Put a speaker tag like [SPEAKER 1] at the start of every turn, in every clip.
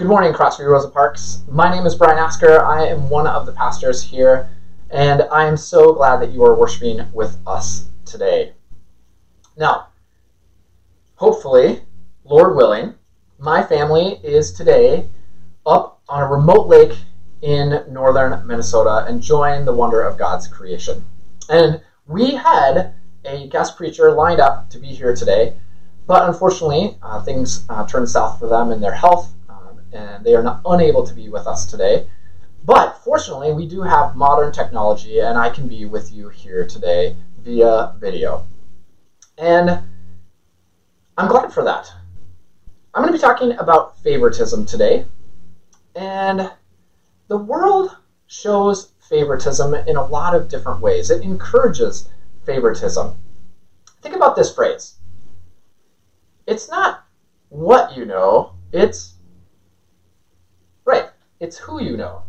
[SPEAKER 1] Good morning, Crossview Rosa Parks. My name is Brian Asker. I am one of the pastors here, and I am so glad that you are worshiping with us today. Now, hopefully, Lord willing, my family is today up on a remote lake in northern Minnesota enjoying the wonder of God's creation. And we had a guest preacher lined up to be here today, but unfortunately, uh, things uh, turned south for them in their health, and they are not unable to be with us today. But fortunately, we do have modern technology, and I can be with you here today via video. And I'm glad for that. I'm going to be talking about favoritism today. And the world shows favoritism in a lot of different ways. It encourages favoritism. Think about this phrase it's not what you know, it's it's who you know.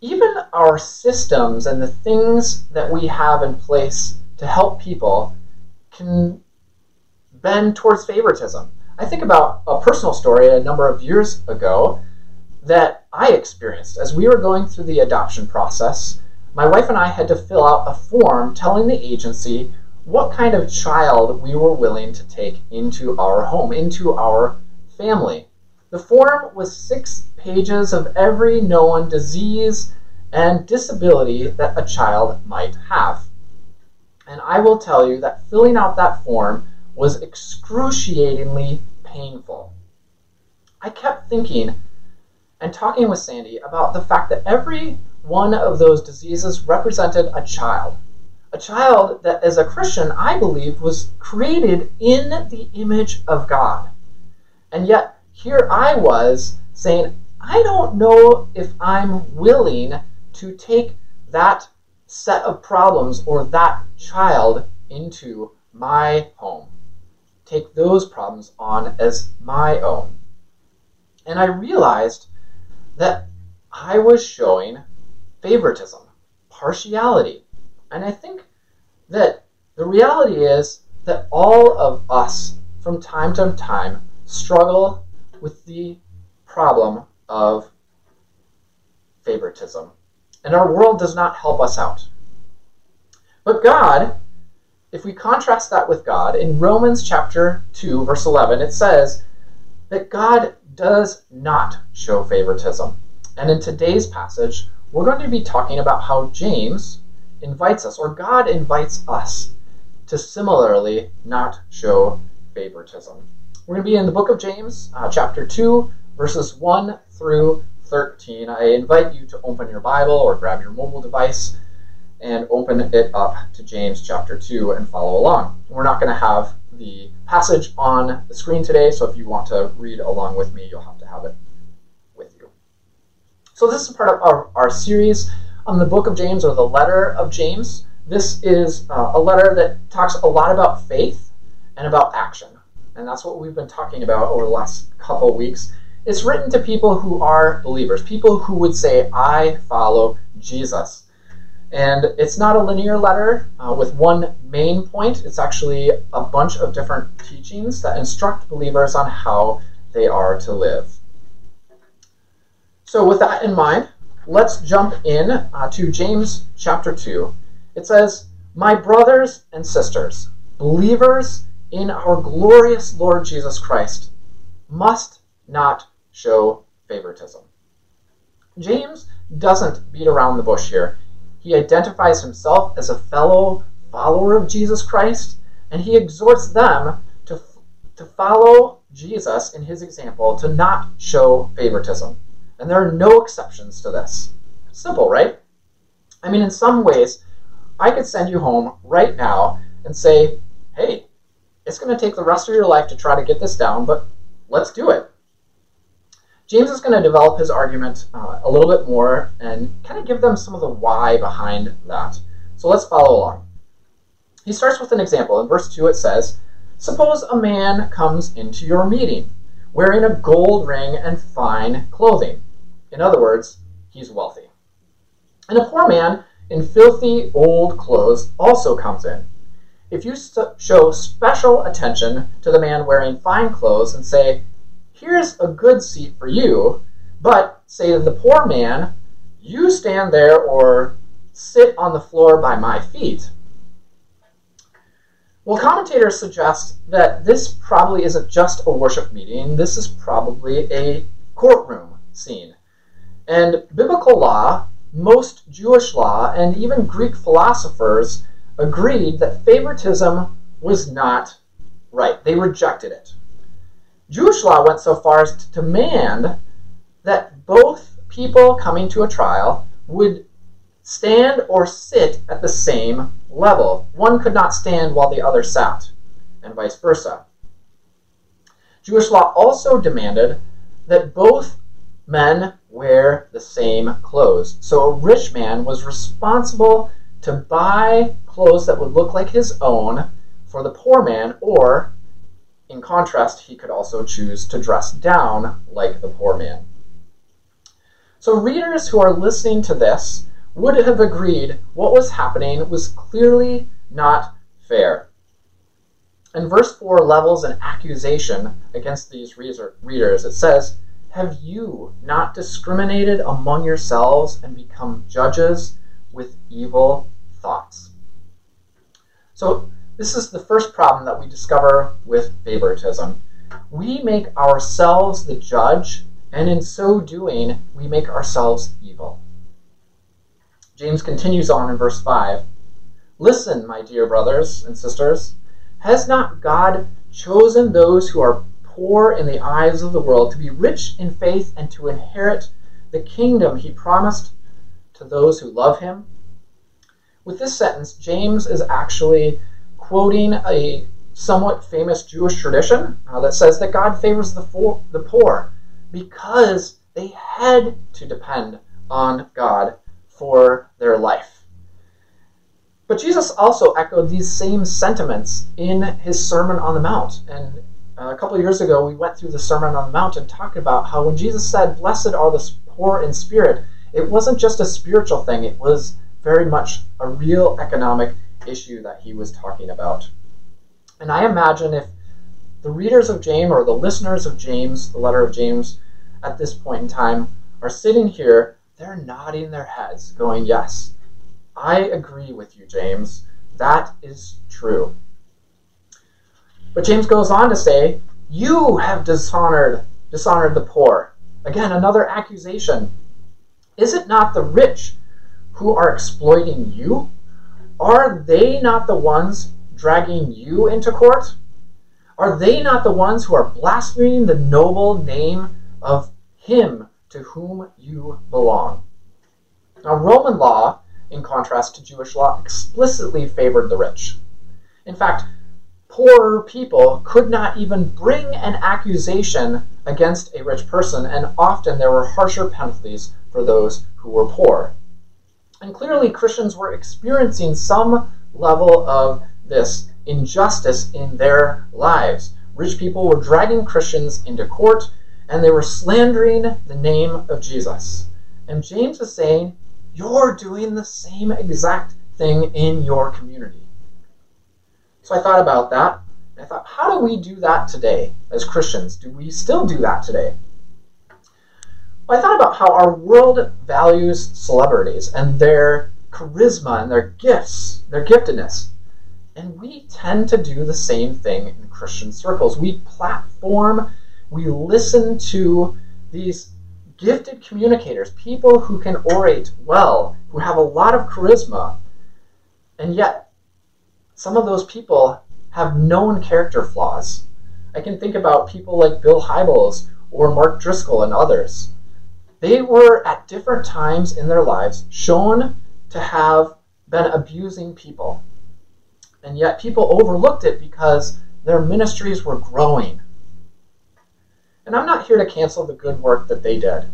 [SPEAKER 1] Even our systems and the things that we have in place to help people can bend towards favoritism. I think about a personal story a number of years ago that I experienced as we were going through the adoption process. My wife and I had to fill out a form telling the agency what kind of child we were willing to take into our home, into our family. The form was six pages of every known disease and disability that a child might have. And I will tell you that filling out that form was excruciatingly painful. I kept thinking and talking with Sandy about the fact that every one of those diseases represented a child a child that, as a Christian, I believe was created in the image of God. And yet, here I was saying, I don't know if I'm willing to take that set of problems or that child into my home. Take those problems on as my own. And I realized that I was showing favoritism, partiality, and I think that the reality is that all of us, from time to time, struggle with the problem of favoritism. And our world does not help us out. But God, if we contrast that with God, in Romans chapter 2, verse 11, it says that God does not show favoritism. And in today's passage, we're going to be talking about how James invites us, or God invites us, to similarly not show favoritism. We're going to be in the book of James, uh, chapter 2, verses 1 through 13. I invite you to open your Bible or grab your mobile device and open it up to James chapter 2 and follow along. We're not going to have the passage on the screen today, so if you want to read along with me, you'll have to have it with you. So, this is part of our, our series on the book of James or the letter of James. This is uh, a letter that talks a lot about faith and about action. And that's what we've been talking about over the last couple weeks. It's written to people who are believers, people who would say, I follow Jesus. And it's not a linear letter uh, with one main point. It's actually a bunch of different teachings that instruct believers on how they are to live. So, with that in mind, let's jump in uh, to James chapter 2. It says, My brothers and sisters, believers in our glorious Lord Jesus Christ, must not show favoritism. James doesn't beat around the bush here. He identifies himself as a fellow follower of Jesus Christ, and he exhorts them to, to follow Jesus in his example, to not show favoritism. And there are no exceptions to this. Simple, right? I mean, in some ways, I could send you home right now and say, hey, it's going to take the rest of your life to try to get this down, but let's do it. James is going to develop his argument uh, a little bit more and kind of give them some of the why behind that. So let's follow along. He starts with an example. In verse 2, it says, Suppose a man comes into your meeting wearing a gold ring and fine clothing. In other words, he's wealthy. And a poor man in filthy old clothes also comes in. If you show special attention to the man wearing fine clothes and say, Here's a good seat for you, but say to the poor man, You stand there or sit on the floor by my feet. Well, commentators suggest that this probably isn't just a worship meeting, this is probably a courtroom scene. And biblical law, most Jewish law, and even Greek philosophers agreed that favoritism was not right. They rejected it. Jewish law went so far as to demand that both people coming to a trial would stand or sit at the same level. One could not stand while the other sat, and vice versa. Jewish law also demanded that both men wear the same clothes. So a rich man was responsible to buy clothes that would look like his own for the poor man, or in contrast, he could also choose to dress down like the poor man. So, readers who are listening to this would have agreed what was happening was clearly not fair. And verse 4 levels an accusation against these readers. It says, Have you not discriminated among yourselves and become judges with evil thoughts? So, this is the first problem that we discover with favoritism. We make ourselves the judge, and in so doing, we make ourselves evil. James continues on in verse 5 Listen, my dear brothers and sisters, has not God chosen those who are poor in the eyes of the world to be rich in faith and to inherit the kingdom he promised to those who love him? With this sentence, James is actually quoting a somewhat famous Jewish tradition uh, that says that God favors the, for, the poor because they had to depend on God for their life. But Jesus also echoed these same sentiments in his Sermon on the Mount. And uh, a couple years ago, we went through the Sermon on the Mount and talked about how when Jesus said, Blessed are the poor in spirit, it wasn't just a spiritual thing, it was very much a real economic issue that he was talking about. And I imagine if the readers of James or the listeners of James, the letter of James, at this point in time, are sitting here, they're nodding their heads, going, Yes, I agree with you, James. That is true. But James goes on to say, You have dishonored dishonored the poor. Again, another accusation. Is it not the rich who are exploiting you? Are they not the ones dragging you into court? Are they not the ones who are blaspheming the noble name of Him to whom you belong? Now, Roman law, in contrast to Jewish law, explicitly favored the rich. In fact, poorer people could not even bring an accusation against a rich person, and often there were harsher penalties for those who were poor. And clearly, Christians were experiencing some level of this injustice in their lives. Rich people were dragging Christians into court and they were slandering the name of Jesus. And James is saying, You're doing the same exact thing in your community. So I thought about that. I thought, how do we do that today as Christians? Do we still do that today? I thought about how our world values celebrities and their charisma and their gifts, their giftedness. And we tend to do the same thing in Christian circles. We platform, we listen to these gifted communicators, people who can orate well, who have a lot of charisma, and yet some of those people have known character flaws. I can think about people like Bill Hybels or Mark Driscoll and others. They were at different times in their lives shown to have been abusing people. And yet people overlooked it because their ministries were growing. And I'm not here to cancel the good work that they did.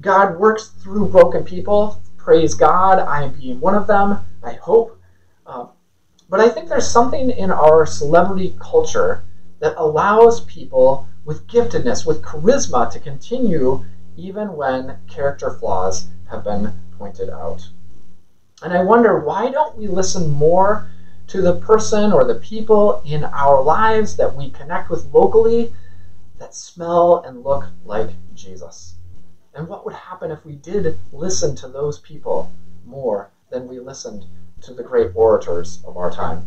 [SPEAKER 1] God works through broken people. Praise God. I am being one of them, I hope. Uh, but I think there's something in our celebrity culture that allows people with giftedness, with charisma, to continue even when character flaws have been pointed out. And I wonder why don't we listen more to the person or the people in our lives that we connect with locally that smell and look like Jesus. And what would happen if we did listen to those people more than we listened to the great orators of our time?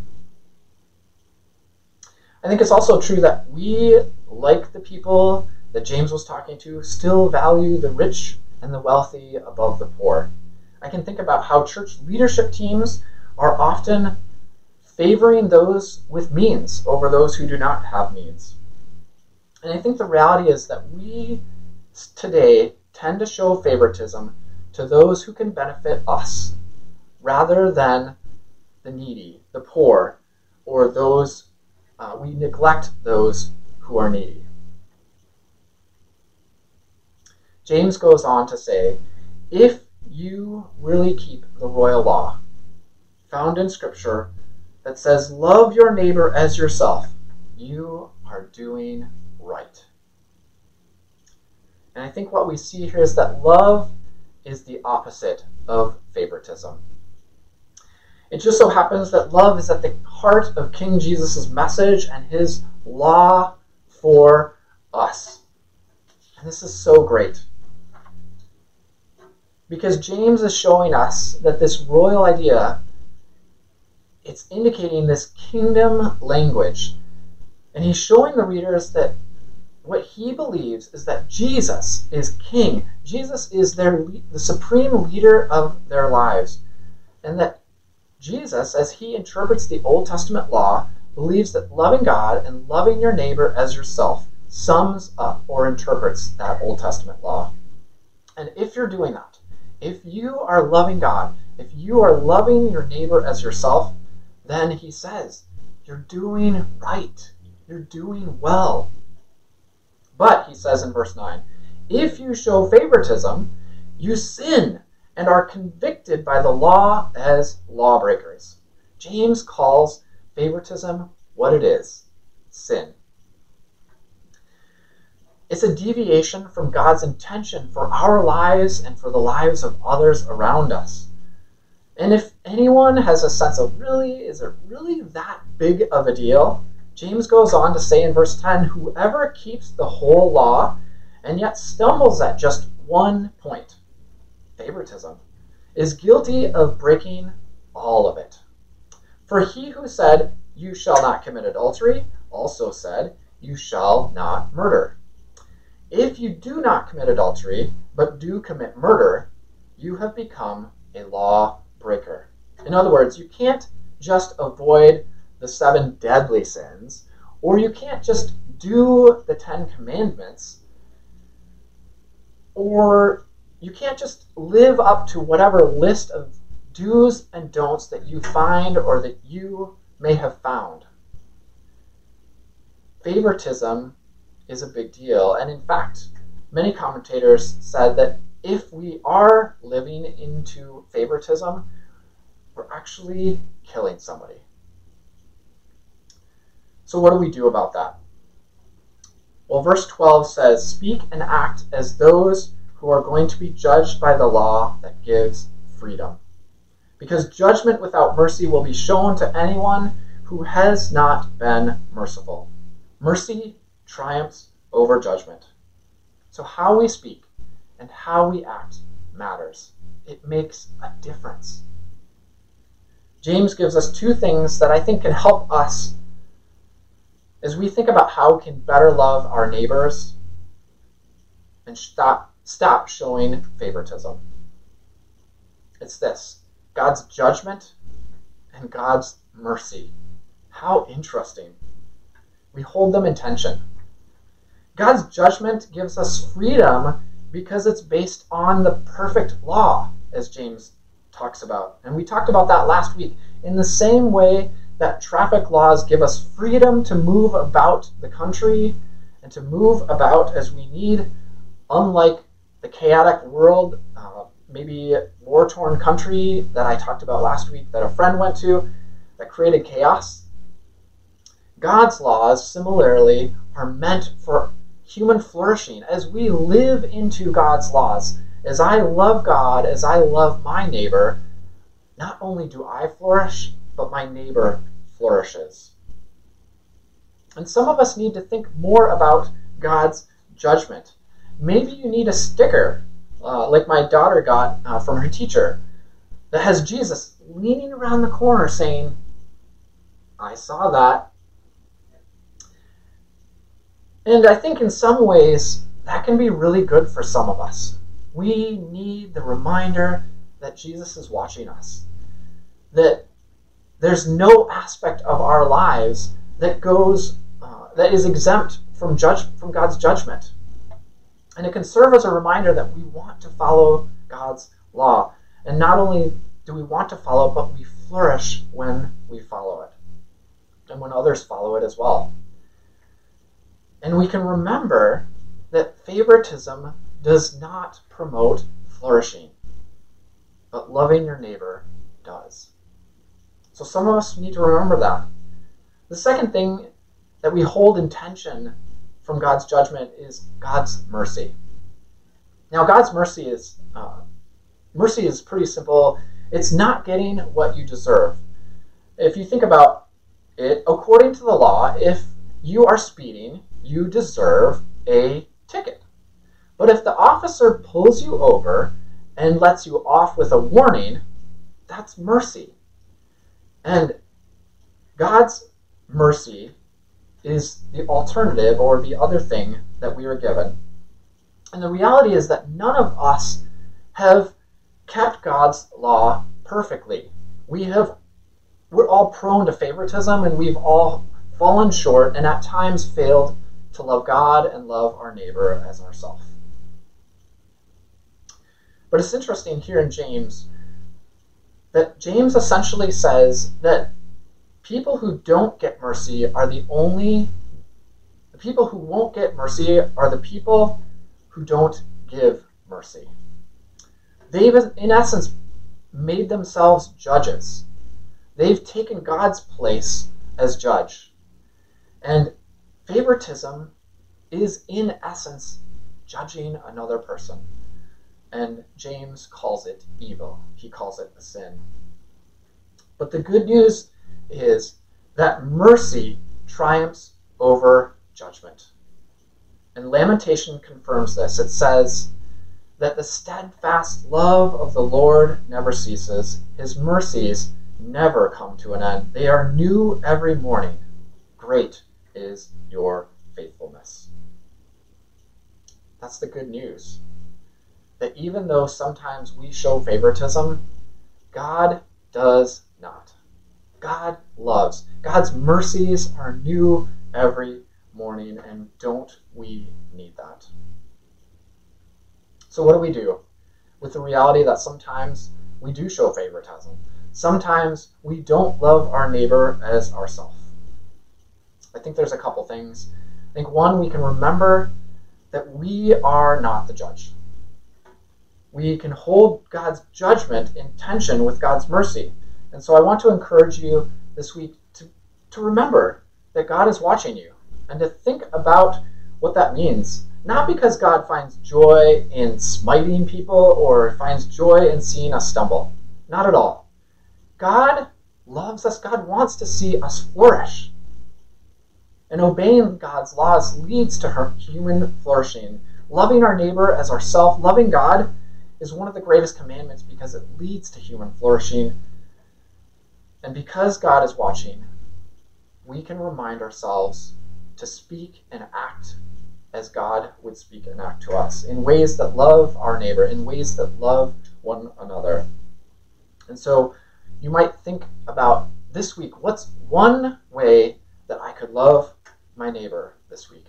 [SPEAKER 1] I think it's also true that we, like the people that James was talking to, still value the rich and the wealthy above the poor. I can think about how church leadership teams are often favoring those with means over those who do not have means. And I think the reality is that we today tend to show favoritism to those who can benefit us rather than the needy, the poor, or those, uh, we neglect those who are needy. James goes on to say, if you really keep the royal law found in Scripture that says, Love your neighbor as yourself, you are doing right. And I think what we see here is that love is the opposite of favoritism. It just so happens that love is at the heart of King Jesus' message and his law for us. And this is so great. Because James is showing us that this royal idea it's indicating this kingdom language. And he's showing the readers that what he believes is that Jesus is king. Jesus is their the supreme leader of their lives. And that Jesus, as he interprets the Old Testament law, believes that loving God and loving your neighbor as yourself sums up or interprets that Old Testament law. And if you're doing that, if you are loving God, if you are loving your neighbor as yourself, then he says, You're doing right. You're doing well. But, he says in verse 9, if you show favoritism, you sin and are convicted by the law as lawbreakers. James calls favoritism what it is sin. It's a deviation from God's intention for our lives and for the lives of others around us. And if anyone has a sense of really, is it really that big of a deal? James goes on to say in verse 10 whoever keeps the whole law and yet stumbles at just one point, favoritism, is guilty of breaking all of it. For he who said, You shall not commit adultery, also said, You shall not murder. If you do not commit adultery, but do commit murder, you have become a law breaker. In other words, you can't just avoid the seven deadly sins, or you can't just do the Ten Commandments, or you can't just live up to whatever list of do's and don'ts that you find or that you may have found. Favoritism is a big deal, and in fact, many commentators said that if we are living into favoritism, we're actually killing somebody. So, what do we do about that? Well, verse 12 says, Speak and act as those who are going to be judged by the law that gives freedom. Because judgment without mercy will be shown to anyone who has not been merciful. Mercy triumphs over judgment. So, how we speak and how we act matters. It makes a difference. James gives us two things that I think can help us as we think about how we can better love our neighbors and stop, stop showing favoritism. It's this God's judgment and God's mercy. How interesting. We hold them in tension. God's judgment gives us freedom because it's based on the perfect law, as James talks about. And we talked about that last week. In the same way that traffic laws give us freedom to move about the country and to move about as we need, unlike the chaotic world, uh, maybe war torn country that I talked about last week that a friend went to that created chaos. God's laws, similarly, are meant for human flourishing as we live into God's laws as I love God, as I love my neighbor, not only do I flourish, but my neighbor flourishes. And some of us need to think more about God's judgment. Maybe you need a sticker, uh, like my daughter got uh, from her teacher, that has Jesus leaning around the corner saying, I saw that. And I think in some ways that can be really good for some of us. We need the reminder that Jesus is watching us, that there's no aspect of our lives that goes uh, that is exempt from judge from God's judgment. And it can serve as a reminder that we want to follow God's law. And not only do we want to follow but we flourish when we follow it. And when others follow it as well. And we can remember that favoritism does not promote flourishing, but loving your neighbor does. So some of us need to remember that. The second thing that we hold in tension from God's judgment is God's mercy. Now, God's mercy is uh, mercy is pretty simple. It's not getting what you deserve. If you think about it, according to the law, if you are speeding, you deserve a ticket. But if the officer pulls you over and lets you off with a warning, that's mercy. And God's mercy is the alternative or the other thing that we are given. And the reality is that none of us have kept God's law perfectly. We have we're all prone to favoritism and we've all fallen short and at times failed to love God and love our neighbor as ourselves. But it's interesting here in James that James essentially says that people who don't get mercy are the only the people who won't get mercy are the people who don't give mercy. They've in essence made themselves judges. They've taken God's place as judge. And favoritism is in essence judging another person. And James calls it evil. He calls it a sin. But the good news is that mercy triumphs over judgment. And Lamentation confirms this. It says that the steadfast love of the Lord never ceases, his mercies never come to an end. They are new every morning. Great is your faithfulness. That's the good news. That even though sometimes we show favoritism, God does not. God loves. God's mercies are new every morning, and don't we need that? So, what do we do with the reality that sometimes we do show favoritism? Sometimes we don't love our neighbor as ourselves. I think there's a couple things. I think one, we can remember that we are not the judge. We can hold God's judgment in tension with God's mercy. And so I want to encourage you this week to, to remember that God is watching you and to think about what that means. Not because God finds joy in smiting people or finds joy in seeing us stumble. Not at all. God loves us, God wants to see us flourish. And obeying God's laws leads to human flourishing. Loving our neighbor as ourself, loving God, is one of the greatest commandments because it leads to human flourishing and because God is watching, we can remind ourselves to speak and act as God would speak and act to us in ways that love our neighbor, in ways that love one another. And so you might think about this week what's one way that I could love my neighbor this week?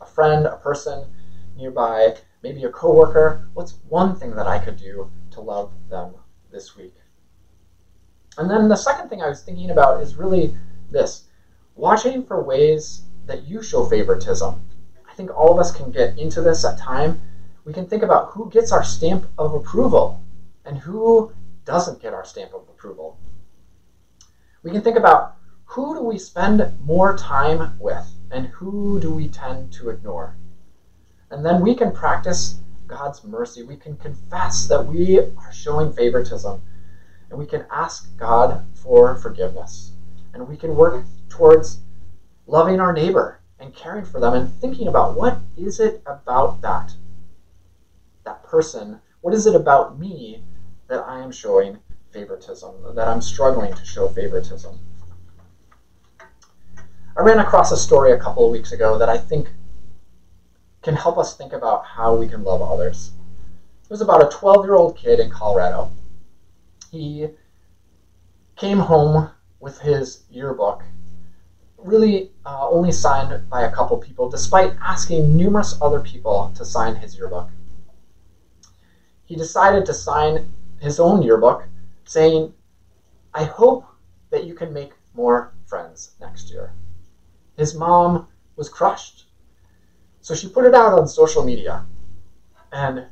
[SPEAKER 1] A friend, a person nearby, maybe a coworker. What's one thing that I could do to love them this week? And then the second thing I was thinking about is really this watching for ways that you show favoritism. I think all of us can get into this at time. We can think about who gets our stamp of approval and who doesn't get our stamp of approval. We can think about who do we spend more time with and who do we tend to ignore. And then we can practice God's mercy. We can confess that we are showing favoritism and we can ask God for forgiveness. And we can work towards loving our neighbor and caring for them and thinking about what is it about that that person what is it about me that i am showing favoritism that i'm struggling to show favoritism i ran across a story a couple of weeks ago that i think can help us think about how we can love others it was about a 12 year old kid in colorado he came home with his yearbook really uh, only signed by a couple people, despite asking numerous other people to sign his yearbook. He decided to sign his own yearbook, saying, I hope that you can make more friends next year. His mom was crushed. So she put it out on social media, and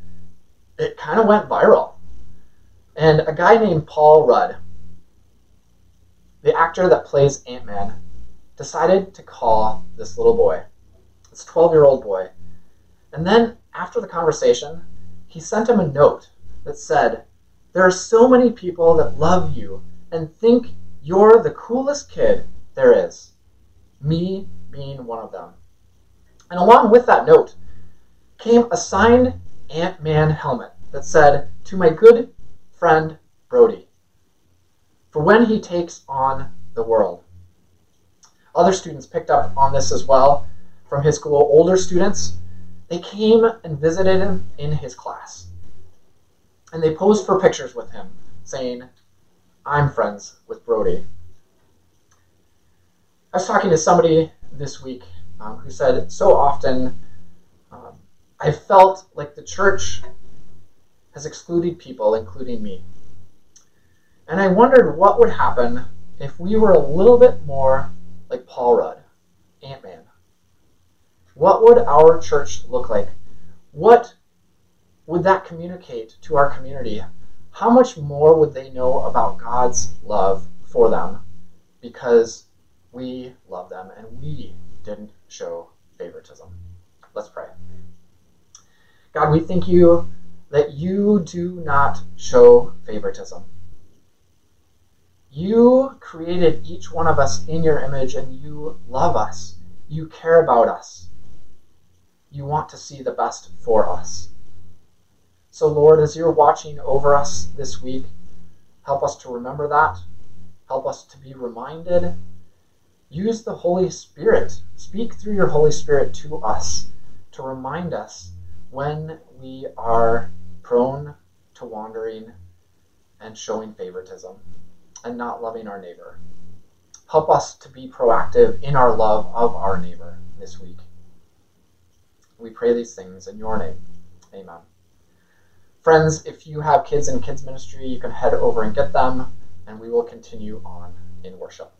[SPEAKER 1] it kind of went viral. And a guy named Paul Rudd, the actor that plays Ant Man, decided to call this little boy, this 12 year old boy. And then after the conversation, he sent him a note that said, There are so many people that love you and think you're the coolest kid there is. Me being one of them. And along with that note came a signed Ant Man helmet that said, To my good friend Brody, for when he takes on the world. Other students picked up on this as well from his school. Older students, they came and visited him in his class. And they posed for pictures with him, saying, I'm friends with Brody. I was talking to somebody this week um, who said, so often um, I felt like the church has excluded people, including me. And I wondered what would happen if we were a little bit more like Paul Rudd, Ant Man? What would our church look like? What would that communicate to our community? How much more would they know about God's love for them because we love them and we didn't show favoritism? Let's pray. God, we thank you that you do not show favoritism. You created each one of us in your image and you love us. You care about us. You want to see the best for us. So, Lord, as you're watching over us this week, help us to remember that. Help us to be reminded. Use the Holy Spirit. Speak through your Holy Spirit to us to remind us when we are prone to wandering and showing favoritism and not loving our neighbor. Help us to be proactive in our love of our neighbor this week. We pray these things in your name. Amen. Friends, if you have kids in kids ministry, you can head over and get them, and we will continue on in worship.